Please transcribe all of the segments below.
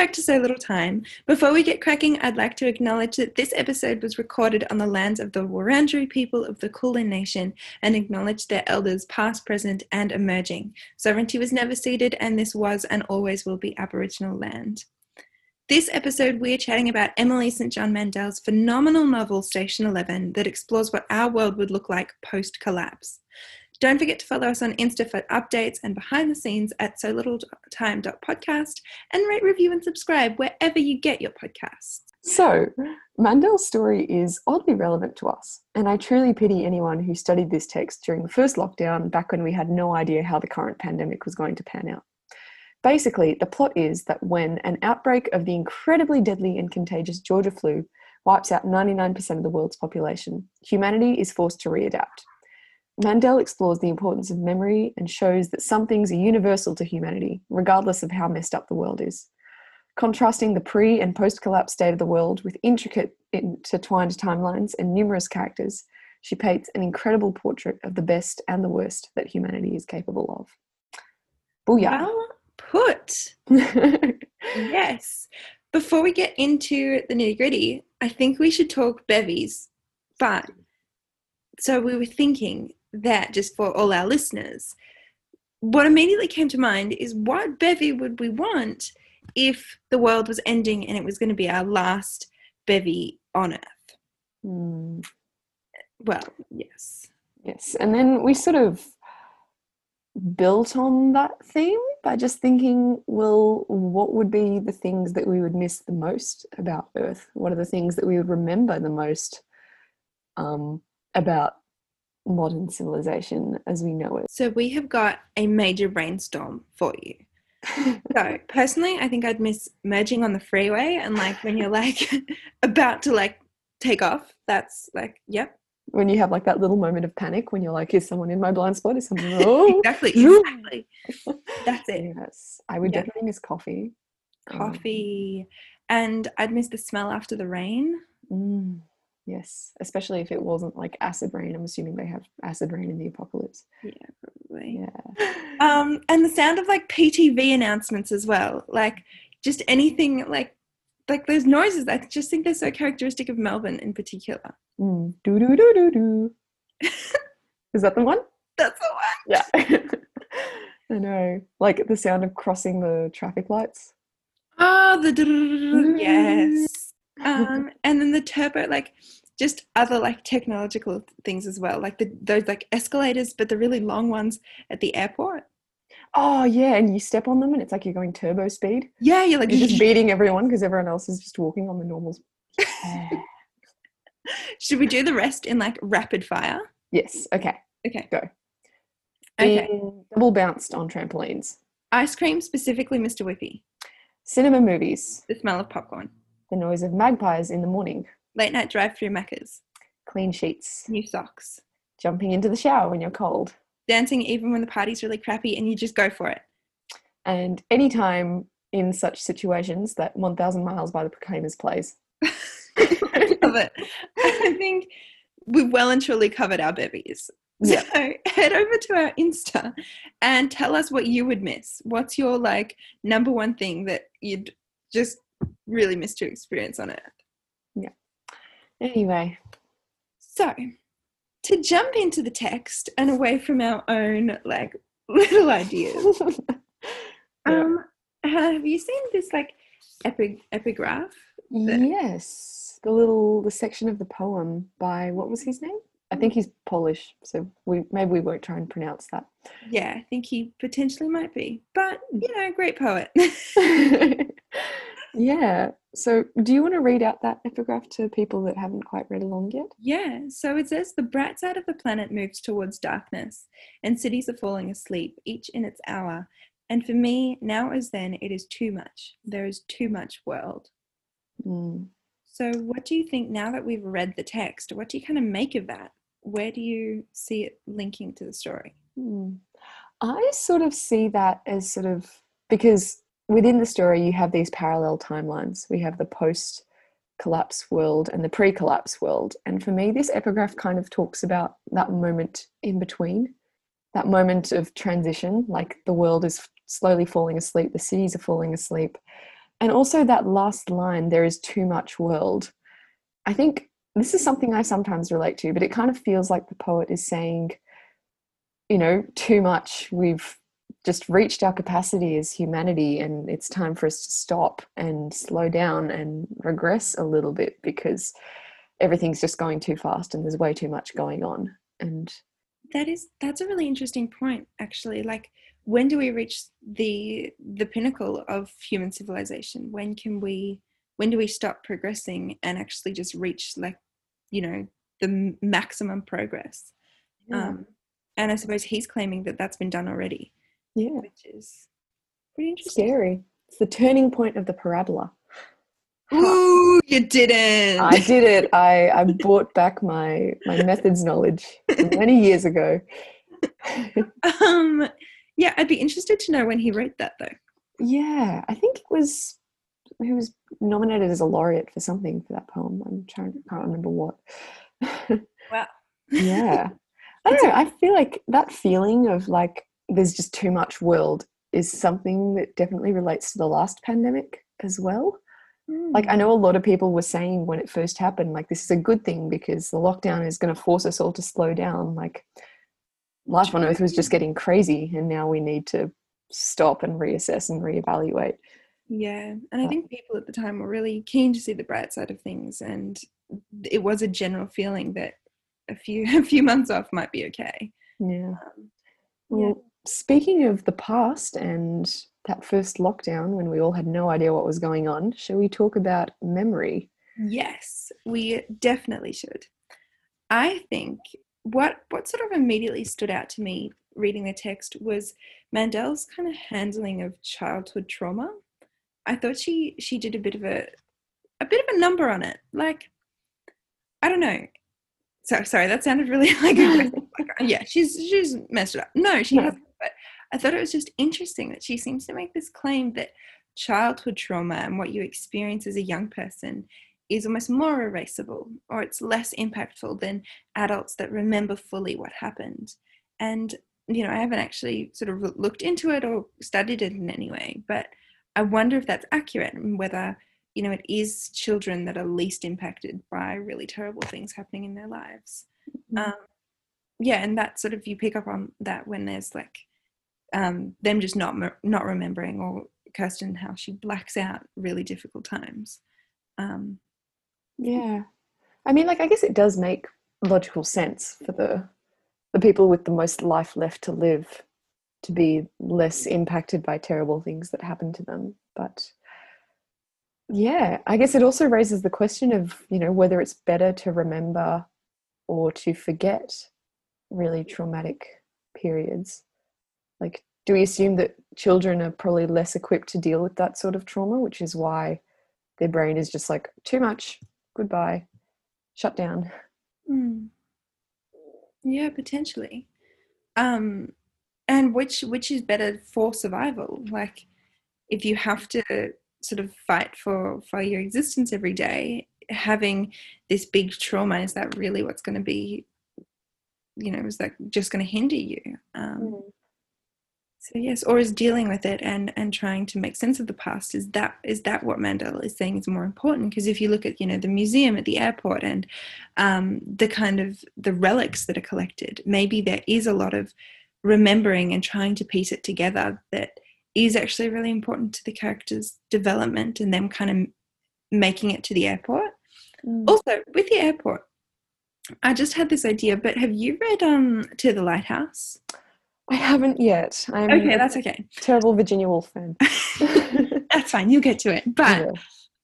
Back to So Little Time. Before we get cracking, I'd like to acknowledge that this episode was recorded on the lands of the Wurundjeri people of the Kulin Nation and acknowledge their elders past, present, and emerging. Sovereignty was never ceded, and this was and always will be Aboriginal land. This episode, we're chatting about Emily St. John Mandel's phenomenal novel Station 11 that explores what our world would look like post collapse. Don't forget to follow us on Insta for updates and behind the scenes at so little time.podcast and rate, review, and subscribe wherever you get your podcasts. So, Mandel's story is oddly relevant to us, and I truly pity anyone who studied this text during the first lockdown back when we had no idea how the current pandemic was going to pan out. Basically, the plot is that when an outbreak of the incredibly deadly and contagious Georgia flu wipes out 99% of the world's population, humanity is forced to readapt. Mandel explores the importance of memory and shows that some things are universal to humanity, regardless of how messed up the world is. Contrasting the pre and post collapse state of the world with intricate intertwined timelines and numerous characters, she paints an incredible portrait of the best and the worst that humanity is capable of. Booyah! Well put. yes. Before we get into the nitty gritty, I think we should talk bevies. But so we were thinking that just for all our listeners, what immediately came to mind is what bevy would we want if the world was ending and it was going to be our last bevy on earth? Mm. Well, yes. Yes. And then we sort of built on that theme by just thinking, well, what would be the things that we would miss the most about Earth? What are the things that we would remember the most um, about modern civilization as we know it. So we have got a major brainstorm for you. so personally, I think I'd miss merging on the freeway and like when you're like about to like take off. That's like, yep. When you have like that little moment of panic when you're like, is someone in my blind spot? Is someone oh exactly, exactly. That's it. Yes. I would yep. definitely miss coffee. Coffee. Um, and I'd miss the smell after the rain. Mm. Yes, especially if it wasn't like acid rain. I'm assuming they have acid rain in the apocalypse. Yeah, probably. Yeah. Um, and the sound of like PTV announcements as well. Like just anything like like those noises. I just think they're so characteristic of Melbourne in particular. Mm. Do do do do do. Is that the one? That's the one. Yeah. I know. Like the sound of crossing the traffic lights. Oh, the yes. Um, and then the turbo, like just other like technological things as well, like the those like escalators, but the really long ones at the airport. Oh yeah, and you step on them, and it's like you're going turbo speed. Yeah, you're like you're just beating everyone because everyone else is just walking on the normals. Should we do the rest in like rapid fire? Yes. Okay. Okay. Go. Okay. Being double bounced on trampolines. Ice cream, specifically Mr. Whippy. Cinema movies. The smell of popcorn. The noise of magpies in the morning. Late night drive through Macca's. Clean sheets. New socks. Jumping into the shower when you're cold. Dancing even when the party's really crappy and you just go for it. And anytime in such situations that 1000 Miles by the Proclaimers plays. I love it. I think we've well and truly covered our bevies. Yeah. So head over to our Insta and tell us what you would miss. What's your like number one thing that you'd just really missed your experience on it. Yeah. Anyway, so to jump into the text and away from our own like little ideas, um, have you seen this like epi- epigraph? that- yes, the little the section of the poem by what was his name? I think he's Polish, so we maybe we won't try and pronounce that. Yeah, I think he potentially might be, but you know, great poet. yeah. So, do you want to read out that epigraph to people that haven't quite read along yet? Yeah, so it says the bright side of the planet moves towards darkness, and cities are falling asleep, each in its hour. And for me, now as then, it is too much. There is too much world. Mm. So, what do you think now that we've read the text? What do you kind of make of that? Where do you see it linking to the story? Hmm. I sort of see that as sort of because within the story you have these parallel timelines. We have the post collapse world and the pre collapse world. And for me, this epigraph kind of talks about that moment in between, that moment of transition, like the world is slowly falling asleep, the cities are falling asleep, and also that last line, there is too much world. I think this is something I sometimes relate to, but it kind of feels like the poet is saying, you know, too much. We've just reached our capacity as humanity, and it's time for us to stop and slow down and regress a little bit because everything's just going too fast and there's way too much going on. And that is that's a really interesting point, actually. Like, when do we reach the the pinnacle of human civilization? When can we when do we stop progressing and actually just reach like you know the maximum progress yeah. um, and i suppose he's claiming that that's been done already yeah which is pretty interesting scary it's the turning point of the parabola Ooh, you didn't. I did it. I, I brought back my my methods knowledge many years ago. um, yeah, I'd be interested to know when he wrote that though. Yeah, I think it was he was nominated as a laureate for something for that poem. I'm trying, I can't remember what. wow. yeah. I don't know. I feel like that feeling of like there's just too much world is something that definitely relates to the last pandemic as well. Mm. Like I know a lot of people were saying when it first happened, like this is a good thing because the lockdown is going to force us all to slow down. Like life on Earth was just getting crazy, and now we need to stop and reassess and reevaluate. Yeah, and I think people at the time were really keen to see the bright side of things, and it was a general feeling that a few a few months off might be okay. Yeah. Um, well, yeah. Speaking of the past and that first lockdown when we all had no idea what was going on, shall we talk about memory? Yes, we definitely should. I think what what sort of immediately stood out to me reading the text was Mandel's kind of handling of childhood trauma I thought she she did a bit of a a bit of a number on it. Like I don't know. So sorry, that sounded really like, yeah, she's she's messed it up. No, she hasn't. I thought it was just interesting that she seems to make this claim that childhood trauma and what you experience as a young person is almost more erasable or it's less impactful than adults that remember fully what happened. And you know, I haven't actually sort of looked into it or studied it in any way, but I wonder if that's accurate and whether you know it is children that are least impacted by really terrible things happening in their lives. Mm-hmm. Um, yeah, and that sort of you pick up on that when there's like um, them just not not remembering or Kirsten how she blacks out really difficult times. Um, yeah, I mean, like I guess it does make logical sense for the the people with the most life left to live to be less impacted by terrible things that happen to them. But yeah, I guess it also raises the question of, you know, whether it's better to remember or to forget really traumatic periods. Like, do we assume that children are probably less equipped to deal with that sort of trauma, which is why their brain is just like, too much, goodbye, shut down? Mm. Yeah, potentially. Um, and which which is better for survival like if you have to sort of fight for for your existence every day having this big trauma is that really what's going to be you know is that just going to hinder you um, mm. So yes or is dealing with it and and trying to make sense of the past is that is that what mandela is saying is more important because if you look at you know the museum at the airport and um, the kind of the relics that are collected maybe there is a lot of remembering and trying to piece it together that is actually really important to the character's development and them kind of making it to the airport. Mm. Also, with the airport, I just had this idea, but have you read um To the Lighthouse? I haven't yet. I'm okay, that's okay. Terrible Virginia Woolf fan. that's fine, you'll get to it. But yeah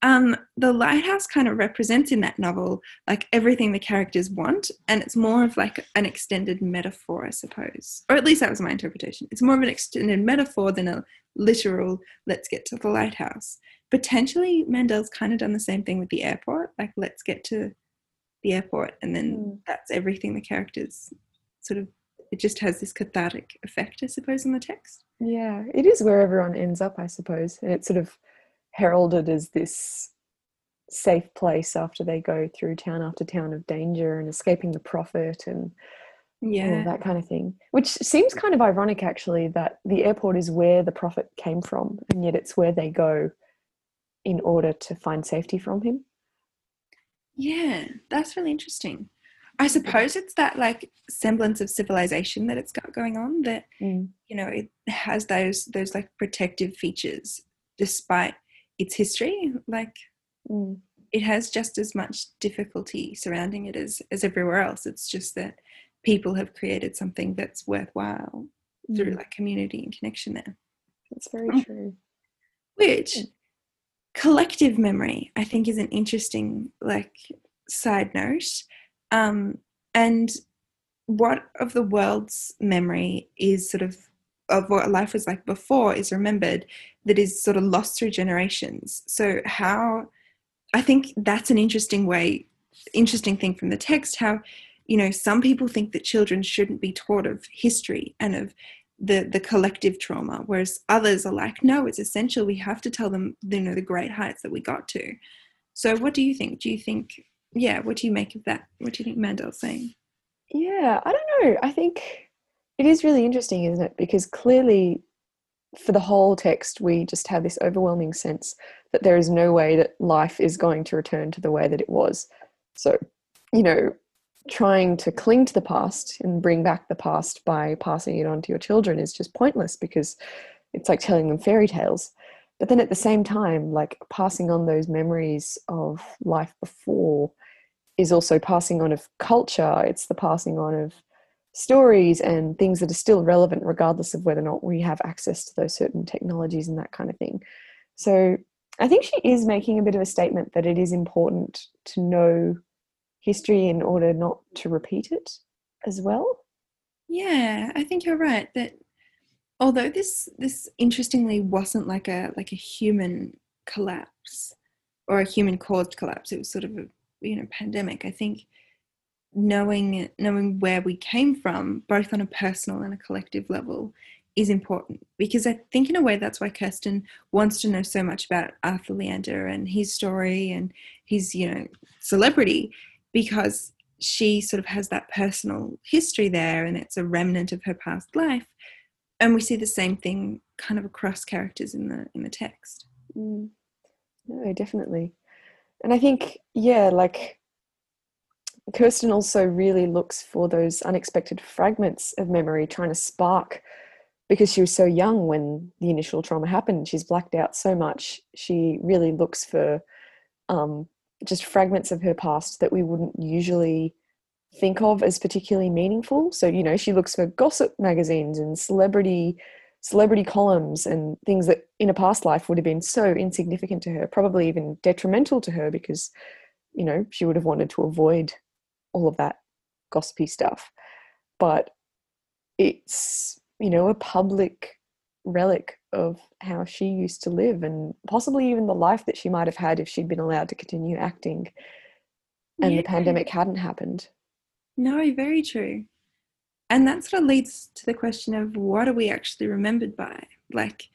um, the lighthouse kind of represents in that novel like everything the characters want, and it's more of like an extended metaphor, I suppose, or at least that was my interpretation. It's more of an extended metaphor than a literal "let's get to the lighthouse." Potentially, Mandel's kind of done the same thing with the airport, like "let's get to the airport," and then mm. that's everything the characters sort of. It just has this cathartic effect, I suppose, in the text. Yeah, it is where everyone ends up, I suppose, and it sort of heralded as this safe place after they go through town after town of danger and escaping the prophet and yeah that kind of thing which seems kind of ironic actually that the airport is where the prophet came from and yet it's where they go in order to find safety from him. Yeah, that's really interesting. I suppose it's that like semblance of civilization that it's got going on that Mm. you know it has those those like protective features despite its history. Like Mm. it has just as much difficulty surrounding it as as everywhere else. It's just that people have created something that's worthwhile through Mm. like community and connection there. That's very Mm. true. Which collective memory, I think, is an interesting like side note. Um, and what of the world's memory is sort of of what life was like before is remembered that is sort of lost through generations. So how I think that's an interesting way, interesting thing from the text, how you know some people think that children shouldn't be taught of history and of the the collective trauma whereas others are like no it's essential. We have to tell them you know the great heights that we got to. So what do you think? Do you think yeah what do you make of that what do you think mandel's saying Yeah, I don't know. I think it is really interesting, isn't it? Because clearly, for the whole text, we just have this overwhelming sense that there is no way that life is going to return to the way that it was. So, you know, trying to cling to the past and bring back the past by passing it on to your children is just pointless because it's like telling them fairy tales. But then at the same time, like passing on those memories of life before is also passing on of culture. It's the passing on of stories and things that are still relevant, regardless of whether or not we have access to those certain technologies and that kind of thing. So I think she is making a bit of a statement that it is important to know history in order not to repeat it as well. yeah i think you're right that although this this interestingly wasn't like a like a human collapse or a human caused collapse it was sort of a you know pandemic i think knowing knowing where we came from both on a personal and a collective level is important because i think in a way that's why kirsten wants to know so much about arthur leander and his story and his you know celebrity because she sort of has that personal history there and it's a remnant of her past life and we see the same thing kind of across characters in the in the text Mm. No, definitely. And I think, yeah, like Kirsten also really looks for those unexpected fragments of memory trying to spark because she was so young when the initial trauma happened. She's blacked out so much. She really looks for um, just fragments of her past that we wouldn't usually think of as particularly meaningful. So, you know, she looks for gossip magazines and celebrity celebrity columns and things that in a past life would have been so insignificant to her, probably even detrimental to her because, you know, she would have wanted to avoid all of that gossipy stuff. But it's, you know, a public relic of how she used to live and possibly even the life that she might have had if she'd been allowed to continue acting and Yeah. the pandemic hadn't happened. no very true and that sort of leads to the question of what are we actually remembered by? Like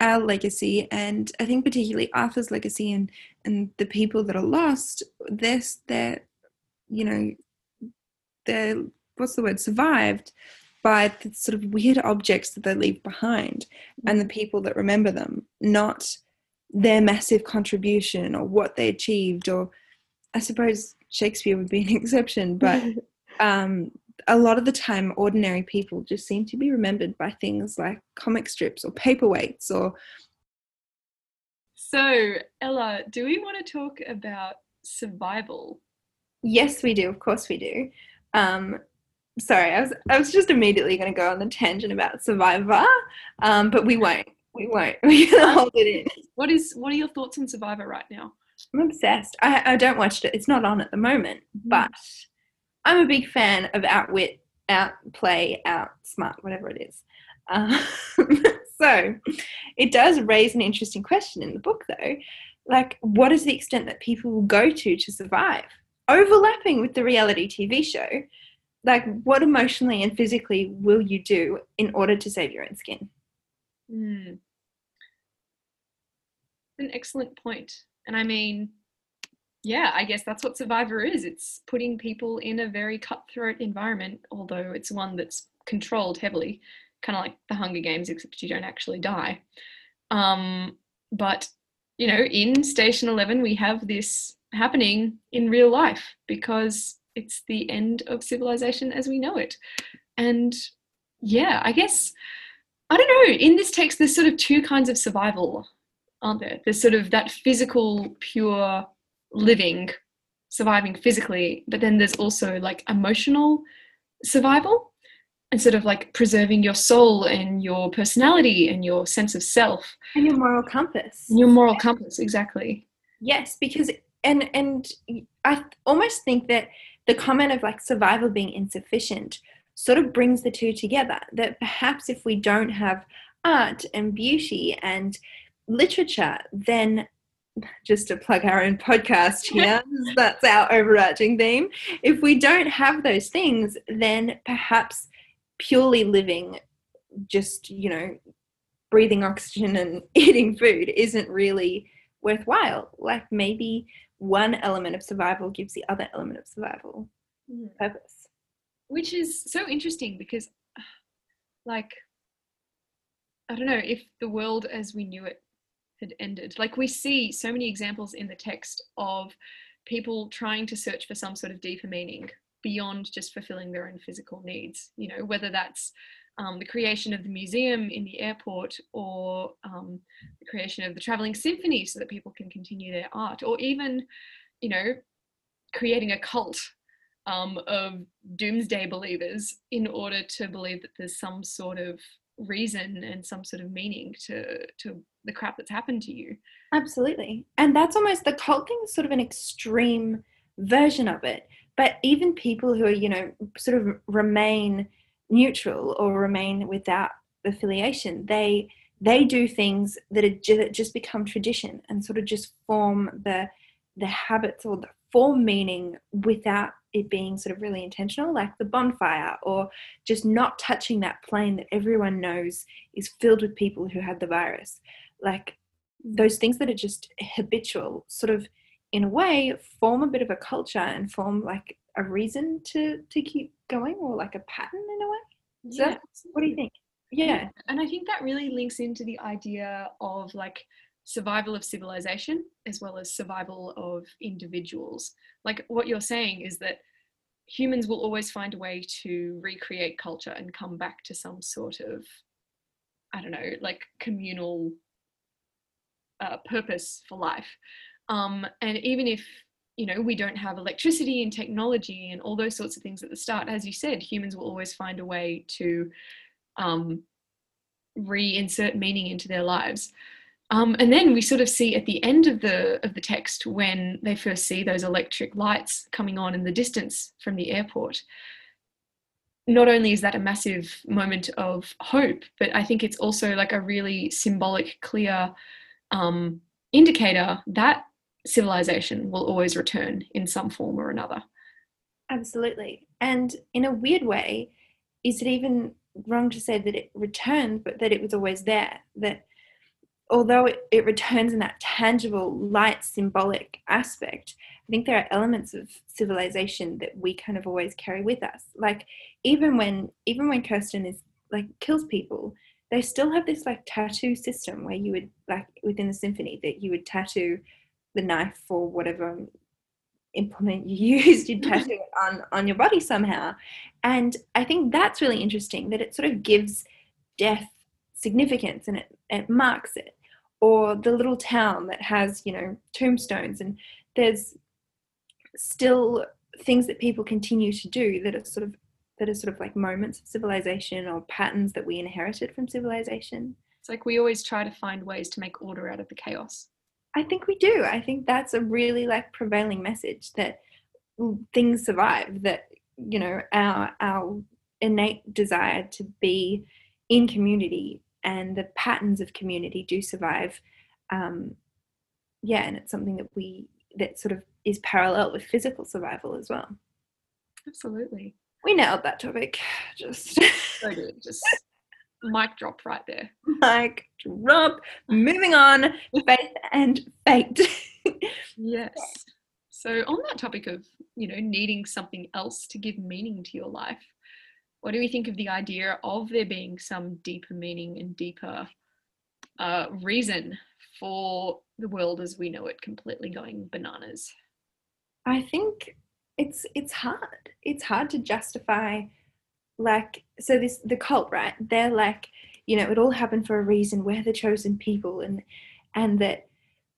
our legacy and i think particularly arthur's legacy and and the people that are lost this they're you know they're what's the word survived by the sort of weird objects that they leave behind and the people that remember them not their massive contribution or what they achieved or i suppose shakespeare would be an exception but um, a lot of the time, ordinary people just seem to be remembered by things like comic strips or paperweights or. So, Ella, do we want to talk about survival? Yes, we do. Of course, we do. Um, sorry, I was I was just immediately going to go on the tangent about Survivor, um, but we won't. We won't. We're going to hold it in. What is what are your thoughts on Survivor right now? I'm obsessed. I, I don't watch it. It's not on at the moment, but I'm a big fan of outwit, outplay, outsmart, whatever it is. Um, so it does raise an interesting question in the book, though. Like, what is the extent that people will go to to survive? Overlapping with the reality TV show, like, what emotionally and physically will you do in order to save your own skin? Hmm. An excellent point. And I mean, yeah, I guess that's what Survivor is. It's putting people in a very cutthroat environment, although it's one that's controlled heavily, kind of like the Hunger Games, except you don't actually die. Um, but you know, in Station 11, we have this happening in real life because it's the end of civilization as we know it. And yeah, I guess, I don't know, in this text, there's sort of two kinds of survival, aren't there? There's sort of that physical, pure living, surviving physically, but then there's also like emotional survival and sort of like preserving your soul and your personality and your sense of self. And your moral compass. Your moral compass exactly. Yes because and and i almost think that the comment of like survival being insufficient sort of brings the two together that perhaps if we don't have art and beauty and literature then just to plug our own podcast here, that's our overarching theme. If we don't have those things, then perhaps purely living, just, you know, breathing oxygen and eating food isn't really worthwhile. Like maybe one element of survival gives the other element of survival mm. purpose. Which is so interesting because, like, I don't know if the world as we knew it had ended. Like, we see so many examples in the text of people trying to search for some sort of deeper meaning beyond just fulfilling their own physical needs. You know, whether that's um, the creation of the museum in the airport or um, the creation of the traveling symphony so that people can continue their art or even you know creating a cult um, of doomsday believers in order to believe that there's some sort of reason and some sort of meaning to to the crap that's happened to you. Absolutely. And that's almost the cult thing is sort of an extreme version of it. But even people who are you know sort of remain neutral or remain without affiliation they they do things that, are, that just become tradition and sort of just form the the habits or the form meaning without it being sort of really intentional like the bonfire or just not touching that plane that everyone knows is filled with people who had the virus like those things that are just habitual sort of in a way form a bit of a culture and form like a reason to to keep going or like a pattern in a way yeah. What do you think yeah. yeah and i think that really links into the idea of like survival of civilization as well as survival of individuals like what you're saying is that humans will always find a way to recreate culture and come back to some sort of i don't know like communal uh, purpose for life. Um, and even if you know we don't have electricity and technology and all those sorts of things at the start as you said humans will always find a way to um, reinsert meaning into their lives. Um, and then we sort of see at the end of the of the text when they first see those electric lights coming on in the distance from the airport not only is that a massive moment of hope but i think it's also like a really symbolic clear um, indicator that civilization will always return in some form or another. Absolutely. And in a weird way, is it even wrong to say that it returned, but that it was always there? That although it, it returns in that tangible, light, symbolic aspect, I think there are elements of civilization that we kind of always carry with us. Like even when even when Kirsten is like kills people, they still have this like tattoo system where you would like within the symphony that you would tattoo the knife or whatever implement you used, you'd tattoo it on, on your body somehow. And I think that's really interesting that it sort of gives death significance and it, it marks it. Or the little town that has, you know, tombstones and there's still things that people continue to do that are sort of that are sort of like moments of civilization or patterns that we inherited from civilization. It's like we always try to find ways to make order out of the chaos. I think we do. I think that's a really like prevailing message that things survive. That you know our our innate desire to be in community and the patterns of community do survive. Um, yeah, and it's something that we that sort of is parallel with physical survival as well. Absolutely. We nailed that topic. Just so. Just mic drop right there. Mic drop. Moving on, faith and fate. yes. So on that topic of, you know, needing something else to give meaning to your life, what do we think of the idea of there being some deeper meaning and deeper uh, reason for the world as we know it completely going bananas? I think it's it's hard. It's hard to justify like so this the cult, right? They're like, you know, it all happened for a reason. We're the chosen people and and that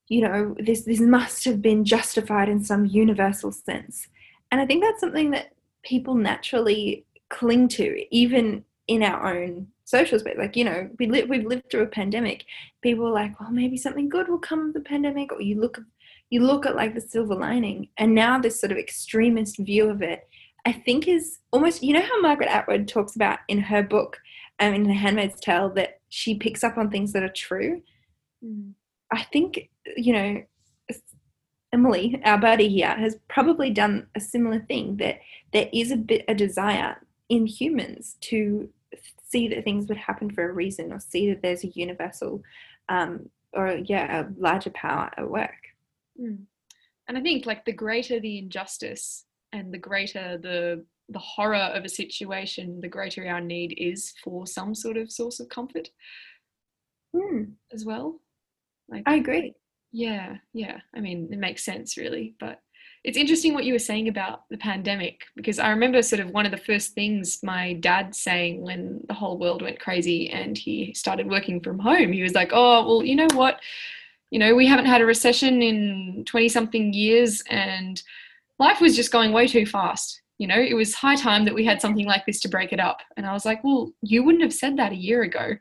you know this this must have been justified in some universal sense. And I think that's something that people naturally cling to even in our own social space. Like, you know, we li- we've lived through a pandemic. People are like, well, maybe something good will come of the pandemic. Or you look, you look at like the silver lining. And now this sort of extremist view of it, I think is almost, you know how Margaret Atwood talks about in her book, um, in The Handmaid's Tale, that she picks up on things that are true. Mm. I think, you know, Emily, our buddy here, has probably done a similar thing that there is a bit a desire in humans to see that things would happen for a reason or see that there's a universal um, or yeah a larger power at work mm. and i think like the greater the injustice and the greater the the horror of a situation the greater our need is for some sort of source of comfort mm. as well like i agree yeah yeah i mean it makes sense really but it's interesting what you were saying about the pandemic because I remember sort of one of the first things my dad saying when the whole world went crazy and he started working from home. He was like, "Oh, well, you know what? You know, we haven't had a recession in 20 something years and life was just going way too fast. You know, it was high time that we had something like this to break it up." And I was like, "Well, you wouldn't have said that a year ago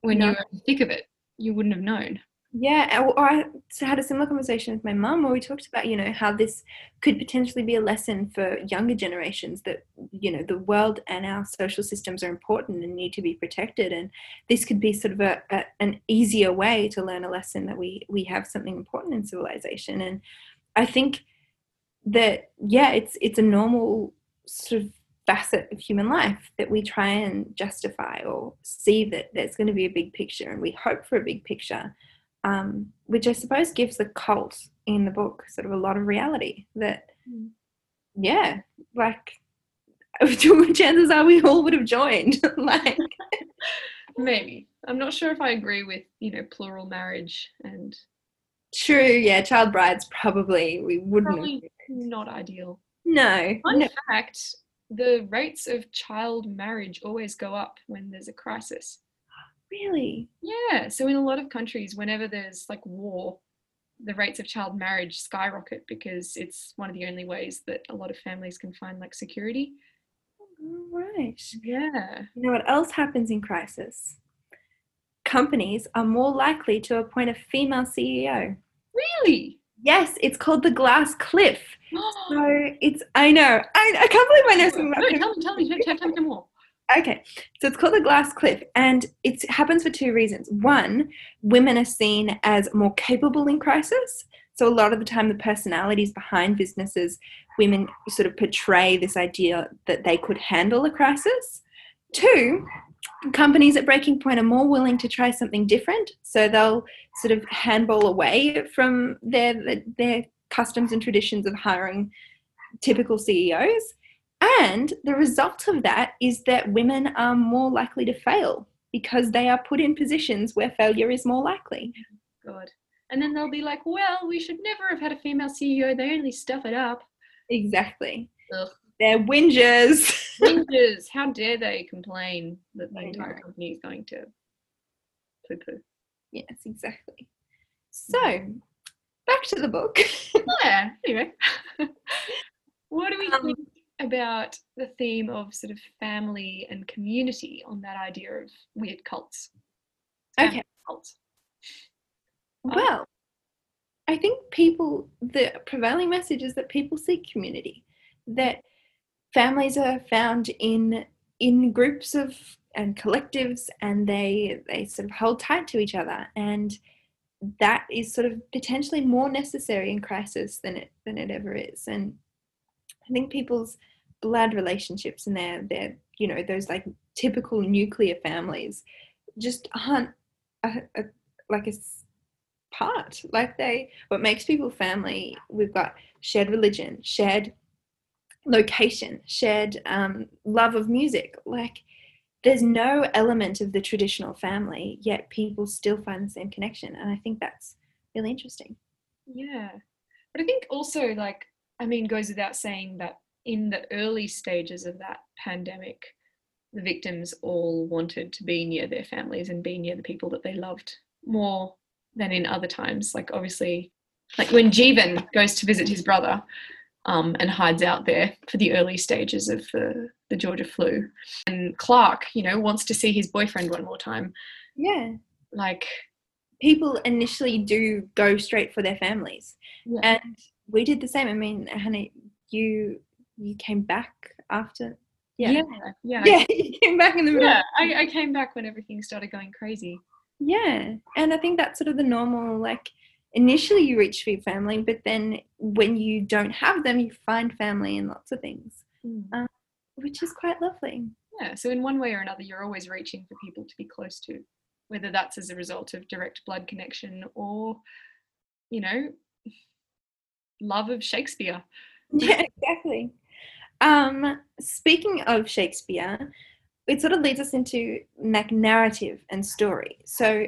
when no. you were in the thick of it. You wouldn't have known." Yeah, uh, I had a similar conversation with my mum where we talked about, you know, how this could potentially be a lesson for younger generations that, you know, the world and our social systems are important and need to be protected. And this could be sort of a, a an easier way to learn a lesson that we we have something important in civilization. And I think that yeah, it's it's a normal sort of facet of human life that we try and justify or see that there's going to be a big picture and we hope for a big picture um, which I suppose gives the cult in the book sort of a lot of reality that, mm. yeah, like chances are we all would have joined. like, maybe. I'm not sure if I agree with, you know, plural marriage and. True, yeah, child brides probably we wouldn't. Probably not ideal. No. In no. fact, the rates of child marriage always go up when there's a crisis. Really? Yeah. So in a lot of countries, whenever there's like war, the rates of child marriage skyrocket because it's one of the only ways that a lot of families can find like security. Right. Yeah. You know what else happens in crisis? Companies are more likely to appoint a female CEO. Really? Yes, it's called the glass cliff. so it's I know I, I can't believe I know something about. No, tell me, tell me, tell me, tell me more. Okay, so it's called the glass cliff, and it happens for two reasons. One, women are seen as more capable in crisis. So, a lot of the time, the personalities behind businesses, women sort of portray this idea that they could handle a crisis. Two, companies at Breaking Point are more willing to try something different. So, they'll sort of handball away from their, their customs and traditions of hiring typical CEOs and the result of that is that women are more likely to fail because they are put in positions where failure is more likely. God. And then they'll be like, well, we should never have had a female CEO. They only stuff it up. Exactly. Ugh. They're whingers. whingers. How dare they complain that the entire company is going to poo poo? Yes, exactly. So, back to the book. yeah, anyway. what do we um, think about the theme of sort of family and community on that idea of weird cults. Okay. Cults. Well, I think people, the prevailing message is that people seek community, that families are found in in groups of and collectives and they they sort of hold tight to each other and that is sort of potentially more necessary in crisis than it than it ever is and I think people's blood relationships and their their you know those like typical nuclear families just aren't a, a, like a part like they what makes people family we've got shared religion shared location shared um, love of music like there's no element of the traditional family, yet people still find the same connection. And I think that's really interesting. Yeah. But I think also, like, I mean, goes without saying that in the early stages of that pandemic, the victims all wanted to be near their families and be near the people that they loved more than in other times. Like, obviously, like when Jeevan goes to visit his brother um, and hides out there for the early stages of the, the Georgia flu, and Clark, you know, wants to see his boyfriend one more time. Yeah. Like, people initially do go straight for their families. Yeah. And we did the same. I mean, Hannah, you you came back after yeah, yeah. yeah, Yeah, you came back in the middle. yeah. I, I came back when everything started going crazy. Yeah. And I think that's sort of the normal like initially you reach for your family, but then when you don't have them, you find family in lots of things. Um, which is quite lovely. Yeah, so in one way or another, you're always reaching for people to be close to, whether that's as a result of direct blood connection or, you know, love of Shakespeare. Yeah, exactly. Um, speaking of Shakespeare, it sort of leads us into like narrative and story. So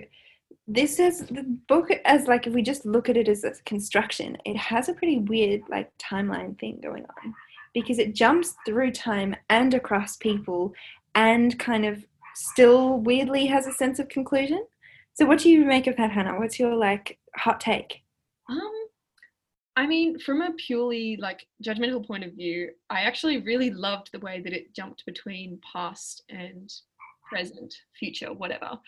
this is the book as like if we just look at it as a construction, it has a pretty weird like timeline thing going on because it jumps through time and across people and kind of still weirdly has a sense of conclusion. So what do you make of that, Hannah? What's your like hot take? Um, I mean, from a purely like judgmental point of view, I actually really loved the way that it jumped between past and present, future, whatever,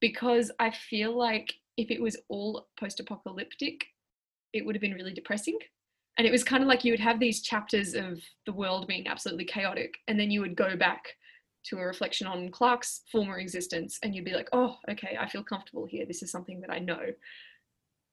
because I feel like if it was all post apocalyptic, it would have been really depressing. And it was kind of like you would have these chapters of the world being absolutely chaotic, and then you would go back to a reflection on Clark's former existence, and you'd be like, oh, okay, I feel comfortable here. This is something that I know.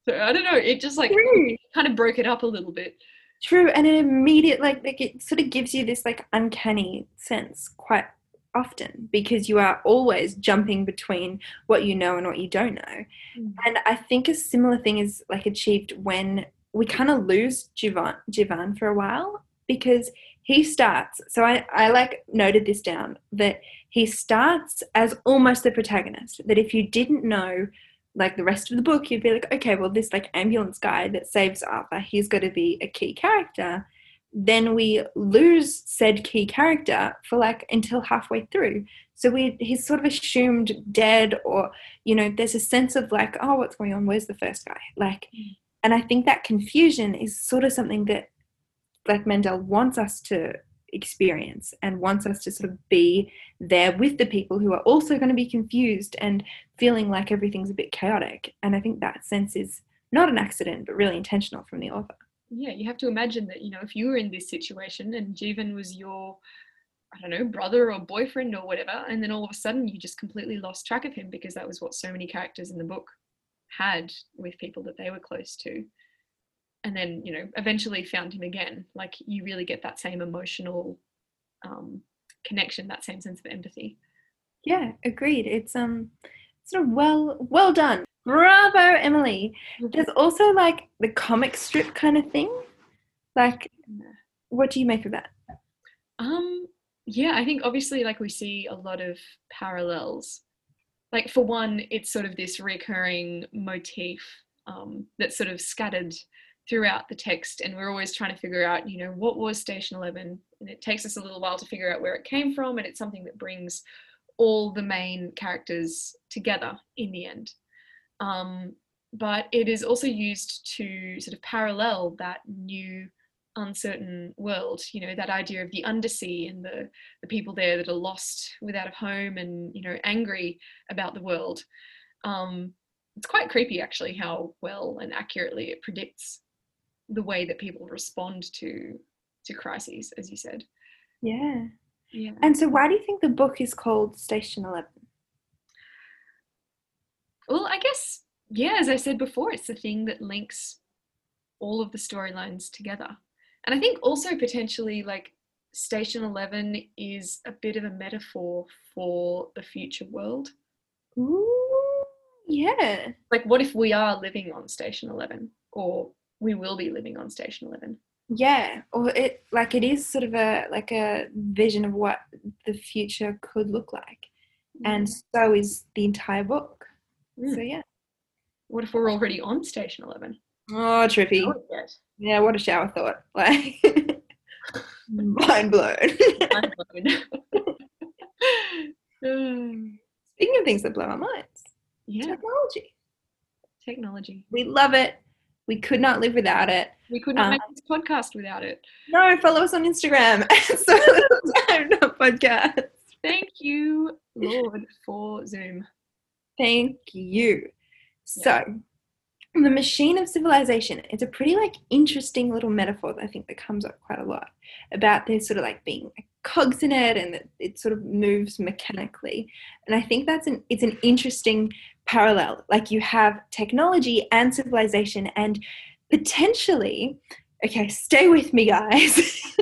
So I don't know, it just like True. kind of broke it up a little bit. True, and it immediate like like it sort of gives you this like uncanny sense quite often because you are always jumping between what you know and what you don't know. Mm. And I think a similar thing is like achieved when we kind of lose Jeevan Jeevan for a while because he starts so I, I like noted this down that he starts as almost the protagonist that if you didn't know like the rest of the book you'd be like okay well this like ambulance guy that saves arthur he's got to be a key character. Then we lose said key character for like until halfway through. So we he's sort of assumed dead or you know there's a sense of like oh what's going on? Where's the first guy? Like Mm. and i think that confusion is sort of something that like Mandel wants us to experience and wants us to sort of be there with the people who are also going to be confused and feeling like everything's a bit chaotic and i think that sense is not an accident but really intentional from the author Yeah, you have to imagine that, you know, if you were in this situation and Jeevan was your, I don't know, brother or boyfriend or whatever, and then all of a sudden you just completely lost track of him because that was what so many characters in the book had with people that they were close to. And then, you know, eventually found him again. Like you really get that same emotional um, connection, that same sense of empathy. yeah agreed. It's um sort of well well done. Bravo emily. There's also like the comic strip kind of thing. Like what do you make of that? Um, yeah, I think obviously like we see a lot of parallels. Like for one, it's sort of this recurring motif um, that's sort of scattered throughout the text, and we're always trying to figure out, you know, what was Station Eleven, and it takes us a little while to figure out where it came from, and it's something that brings all the main characters together in the end. Um, but it is also used to sort of parallel that new uncertain world you know that idea of the undersea and the the people there that are lost without a home and you know angry about the world um it's quite creepy actually how well and accurately it predicts the way that people respond to to crises as you said. Yeah. Yeah. And so why do you think the book is called station 11 well i guess yeah as i said before it's the thing that links all of the storylines together. And i think also potentially like station 11 is a bit of a metaphor for the future world. Ooh, yeah. Like what if we are living on station 11 or we will be living on station 11 yeah or it like it is sort of a like a vision of what the future could look like and so is the entire book. Mm. So yeah. What if we're already on station 11? Oh, trippy. Yeah, what a shower thought. Like mind blown. Mind blown. Speaking of things that blow our minds, yeah, technology. technology. We love it. We could not live without it. We could not Uh, make this podcast without it. No, follow us on Instagram. so not podcast. Thank you, Lord, for Zoom. Thank you. So, the machine of civilization. It's a pretty like interesting little metaphor that I think that comes up quite a lot about this sort of like being like, cogs in it and that it sort of moves mechanically. And I think that's an it's an interesting parallel. Like you have technology and civilization and potentially okay, stay with me guys.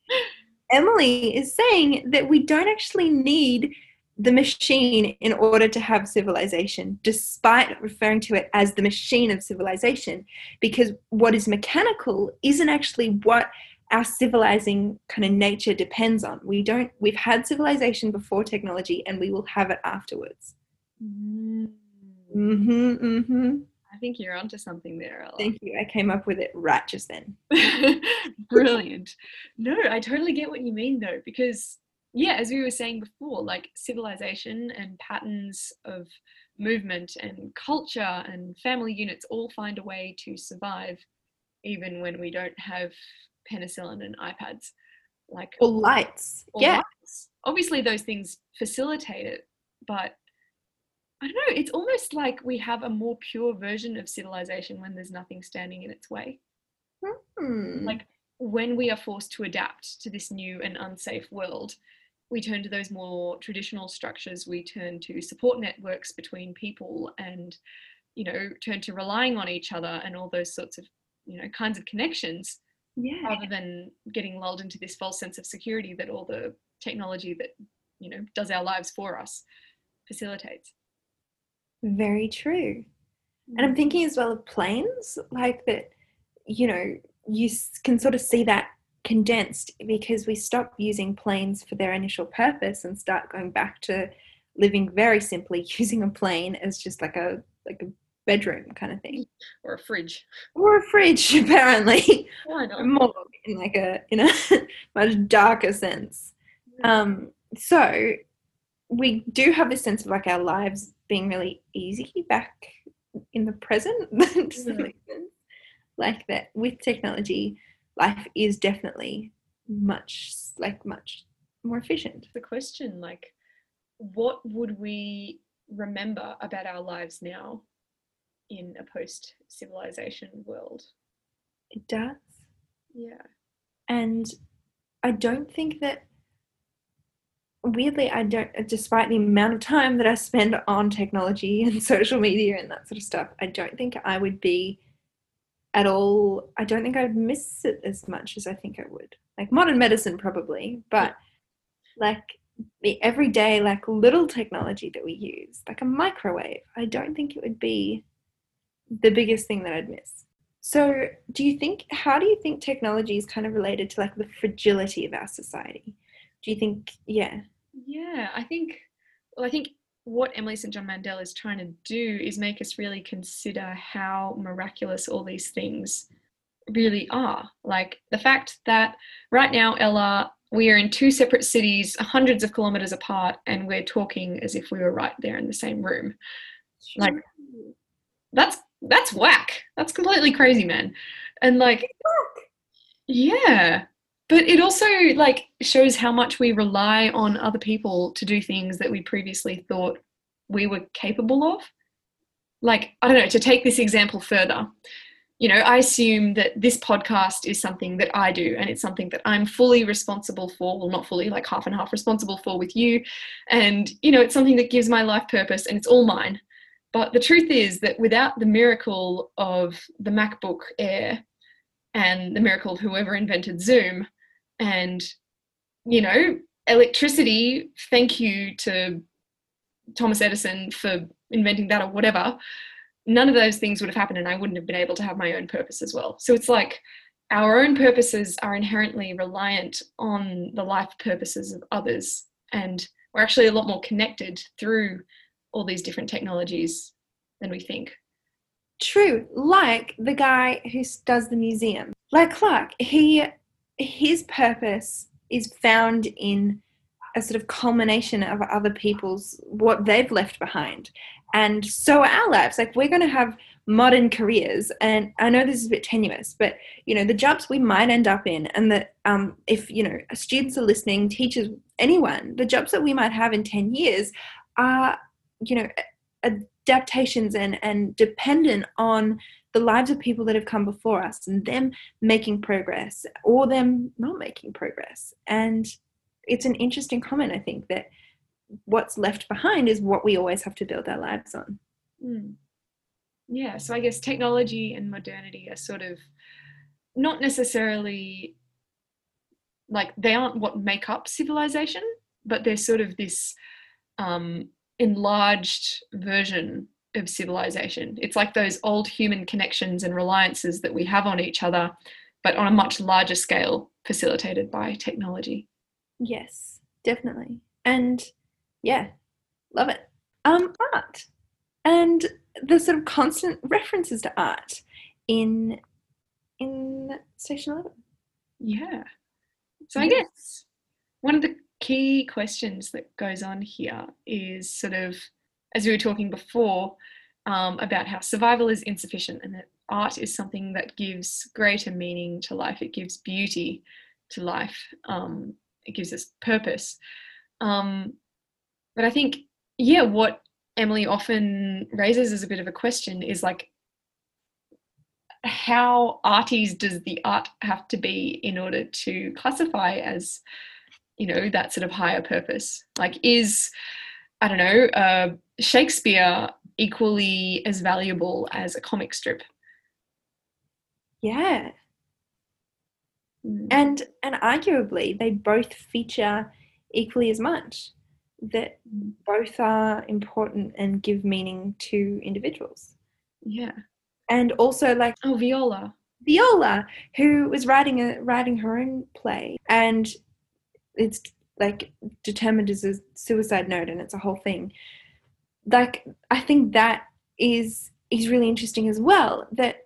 Emily is saying that we don't actually need the machine in order to have civilization, despite referring to it as the machine of civilization, because what is mechanical isn't actually what our civilizing kind of nature depends on. We don't, we've had civilization before technology and we will have it afterwards. Mm. Hmm hmm I think you're onto something there, Ella. Thank you. I came up with it right just then. Brilliant. No, I totally get what you mean though, because yeah, as we were saying before, like civilization and patterns of movement and culture and family units all find a way to survive even when we don't have penicillin and iPads. Like Or lights. or yeah. lights. Obviously those things facilitate it, but I don't know, it's almost like we have a more pure version of civilization when there's nothing standing in its way. Hmm. like when we are forced to adapt to this new and unsafe world we turn to those more traditional structures we turn to support networks between people and you know turn to relying on each other and all those sorts of you know kinds of connections yeah. rather than getting lulled into this false sense of security that all the technology that you know does our lives for us facilitates Very true. And I'm thinking as well of planes, like that, you know, you can sort of see that condensed because we stop using planes for their initial purpose and start going back to living very simply using a plane as just like a like a bedroom kind of thing. Or a fridge. Or a fridge apparently. Why not more in like a in a much darker sense. Um so we do have this sense of like our lives being really easy back in the present Mhm. like that with technology life is definitely much like much more efficient. The question like what would we remember about our lives now in a post civilization world? It does. Yeah. And i don't think that weirdly i don't despite the amount of time that i spend on technology and social media and that sort of stuff i don't think i would be at all i don't think i'd miss it as much as i think i would. Like modern medicine probably but like the everyday like little technology that we use like a microwave i don't think it would be the biggest thing that i'd miss. So do you think how do you think technology is kind of related to like the fragility of our society? Do you think yeah yeah i think well i think what emily st john mandel is trying to do is make us really consider how miraculous all these things really are. Like the fact that right now ella we are in two separate cities hundreds of kilometers apart and we're talking as if we were right there in the same room. Like, that's that's whack. That's completely crazy man. And like yeah but it also like shows how much we rely on other people to do things that we previously thought we were capable of. Like i don't know to take this example further you know i assume that this podcast is something that i do and it's something that i'm fully responsible for well not fully like half and half responsible for with you. And you know it's something that gives my life purpose and it's all mine. But the truth is that without the miracle of the macbook air and the miracle of whoever invented zoom and you know electricity thank you to thomas edison for inventing that or whatever none of those things would have happened and i wouldn't have been able to have my own purpose as well so it's like our own purposes are inherently reliant on the life purposes of others and we're actually a lot more connected through all these different technologies than we think. True, like the guy who does the museum, like Clark, he his purpose is found in a sort of culmination of other people's what they've left behind. And so our lives. Like we're going to have modern careers and i know this is a bit tenuous but you know the jobs we might end up in and that um, if you know students are listening teachers anyone the jobs that we might have in 10 years are you know adaptations and and dependent on the lives of people that have come before us and them making progress or them not making progress and it's an interesting comment i think that what's left behind is what we always have to build our lives on mm. yeah so i guess technology and modernity are sort of not necessarily like they aren't what make up civilization but they're sort of this um, enlarged version of civilization. It's like those old human connections and reliances that we have on each other, but on a much larger scale, facilitated by technology. Yes, definitely. And yeah, love it. Um, art and the sort of constant references to art in in station 11 yeah so i guess one of the key questions that goes on here is sort of as we were talking before um, about how survival is insufficient and that art is something that gives greater meaning to life. It gives beauty to life. Um, it gives us purpose. Um, but I think, yeah, what Emily often raises as a bit of a question is like, how arties does the art have to be in order to classify as, you know, that sort of higher purpose? Like, is I don't know, uh, Shakespeare equally as valuable as a comic strip. Yeah. Mm. And and arguably they both feature equally as much. That both are important and give meaning to individuals. Yeah. And also like Oh Viola. Viola, who was writing a writing her own play and it's like determined as a suicide note and it's a whole thing. Like i think that is is really interesting as well that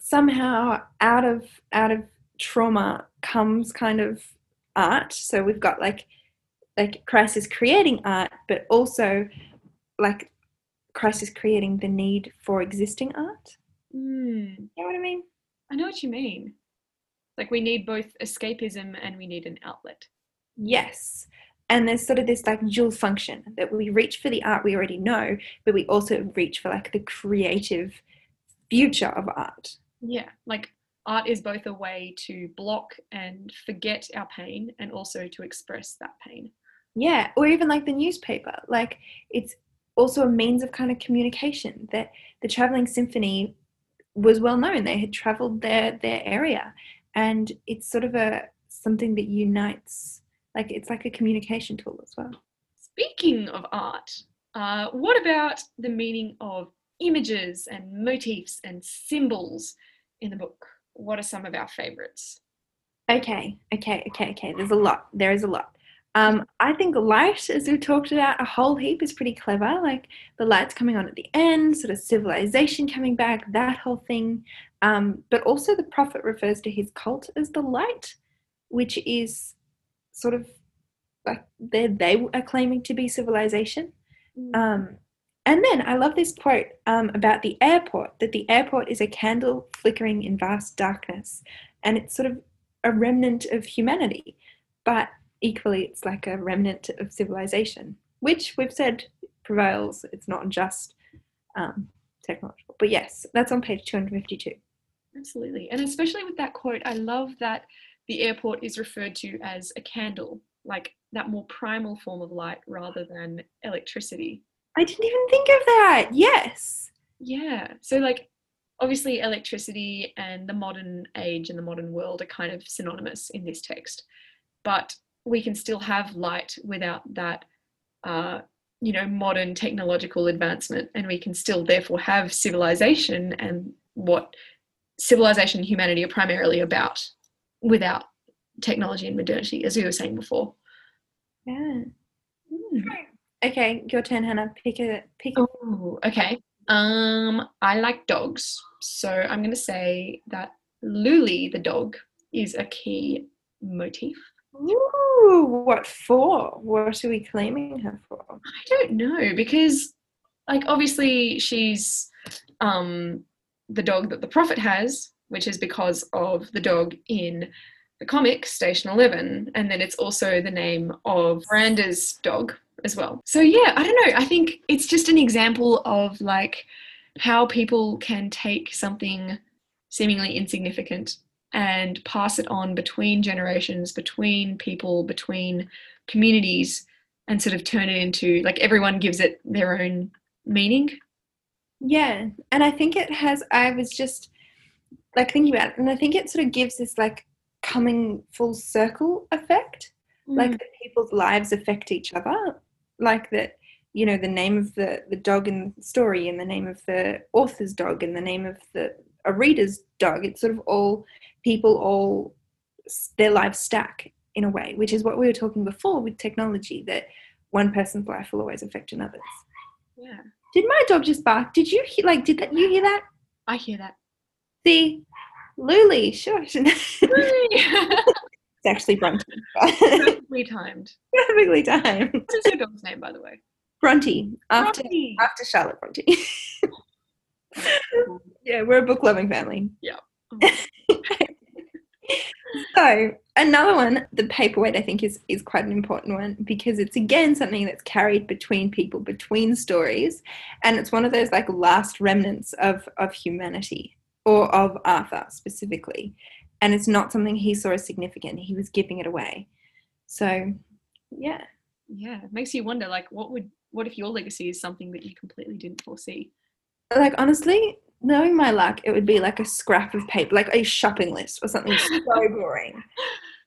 somehow out of out of trauma comes kind of art. So we've got like like crisis creating art but also like crisis creating the need for existing art. Mm. you know what i mean? I know what you mean. Like we need both escapism and we need an outlet yes. And there's sort of this like dual function that we reach for the art we already know but we also reach for like the creative future of art. Yeah like art is both a way to block and forget our pain and also to express that pain. Yeah or even like the newspaper. Like it's also a means of kind of communication that the traveling symphony was well known. They had traveled their their area. And it's sort of a something that unites like it's like a communication tool as well. Speaking of art, uh, what about the meaning of images and motifs and symbols in the book? What are some of our favorites? Okay, okay, okay, okay. There's a lot. There is a lot. Um, I think light, as we talked about, a whole heap is pretty clever. Like the lights coming on at the end, sort of civilization coming back, that whole thing. Um, but also, the prophet refers to his cult as the light, which is sort of like they they are claiming to be civilization. Mm. Um, and then I love this quote um, about the airport that the airport is a candle flickering in vast darkness, and it's sort of a remnant of humanity, but equally it's like a remnant of civilization, which we've said prevails. It's not just um, technological, but yes, that's on page two hundred fifty-two. Absolutely, and especially with that quote, I love that the airport is referred to as a candle, like that more primal form of light rather than electricity. I didn't even think of that. Yes. Yeah. So, like, obviously, electricity and the modern age and the modern world are kind of synonymous in this text, but we can still have light without that, uh, you know, modern technological advancement, and we can still therefore have civilization and what civilization and humanity are primarily about without technology and modernity, as we were saying before. Yeah. Hmm. Okay, your turn, Hannah. Pick a pick. A, Oh, okay. Um, I like dogs, so I'm going to say that Luli the dog is a key motif. Ooh, what for? What are we claiming her for? I don't know because, like, obviously she's um the dog that the prophet has, which is because of the dog in the comic Station Eleven, and then it's also the name of Miranda's dog as well. So yeah, I don't know. I think it's just an example of like how people can take something seemingly insignificant and pass it on between generations, between people, between communities, and sort of turn it into like everyone gives it their own meaning. Yeah, and I think it has. I was just like thinking about it, and I think it sort of gives this like coming full circle effect. Mm. Like that people's lives affect each other. Like that, you know, the name of the the dog in the story, and the name of the author's dog, and the name of the a reader's dog. It's sort of all people all their lives stack in a way, which is what we were talking before with technology. That one person's life will always affect another's. yeah, Did my dog just bark? Did you hear, like? Did that you hear that? I hear that. See, Luli, sure. it's actually Bronte. Perfectly timed. Perfectly timed. What is your dog's name, by the way? Bronte, after after Charlotte Bronte. yeah, we're a book loving family. Yeah. so another one, the paperweight, I think is is quite an important one because it's again something that's carried between people, between stories, and it's one of those like last remnants of of humanity or of Arthur specifically, and it's not something he saw as significant. He was giving it away. So, yeah, Yeah, it makes you wonder, like, what would, what if your legacy is something that you completely didn't foresee? like honestly, knowing my luck, it would be like a scrap of paper, like a shopping list or something so boring.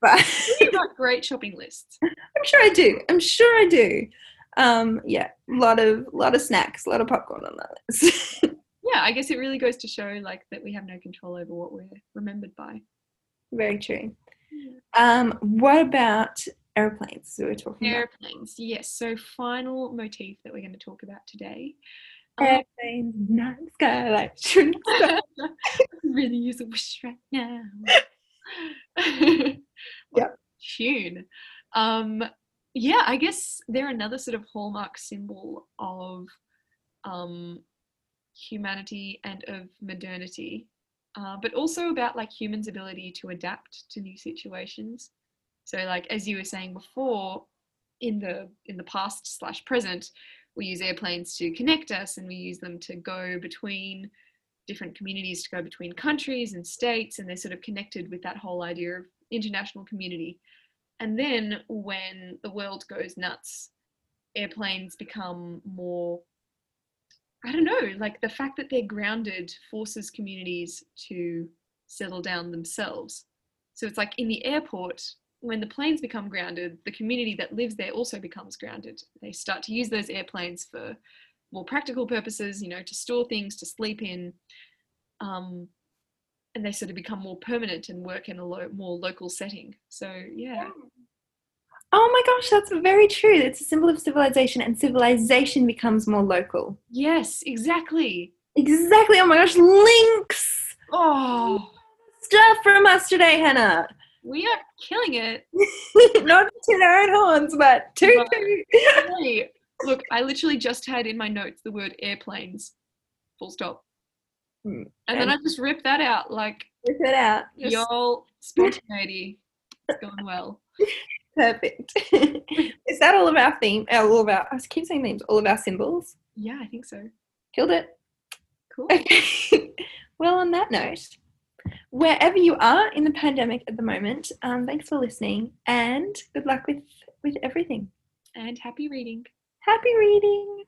But you've got great shopping lists. I'm sure I do. I'm sure I do. Um, yeah, a lot of lot of snacks, a lot of popcorn on that list. Yeah, I guess it really goes to show, like, that we have no control over what we're remembered by. Very true. Um, what about airplanes? We're talking about Airplanes, yes. So, final motif that we're going to talk about today. Um, airplanes, night sky, star. really use a wish right now. Yep. Tune. Um, yeah, I guess they're another sort of hallmark symbol of um, humanity and of modernity, uh, but also about like humans' ability to adapt to new situations. So, like as you were saying before, in the in the past slash present, we use airplanes to connect us, and we use them to go between different communities, to go between countries and states, and they're sort of connected with that whole idea of international community. And then when the world goes nuts, airplanes become more I don't know, like the fact that they're grounded forces communities to settle down themselves. So it's like in the airport, when the planes become grounded, the community that lives there also becomes grounded. They start to use those airplanes for more practical purposes, you know, to store things, to sleep in. Um, and they sort of become more permanent and work in a lo- more local setting. So, yeah. Oh my gosh, that's very true. It's a symbol of civilization, and civilization becomes more local. Yes, exactly. Exactly. Oh my gosh, links Oh, stuff from us today, Hannah. we are killing it. Not to our own horns, but Right. look, I literally just had in my notes the word airplanes, full stop. Hmm, And then I just ripped that out like, Rip it out. Y'all, spontaneity. It's going well. Perfect. Is that all of our theme? uh, All of our, I keep saying themes, all of our symbols? Yeah, I think so. Killed it. Cool. Okay. well, on that note, wherever you are in the pandemic at the moment, um, thanks for listening and good luck with with everything. And happy reading. Happy reading.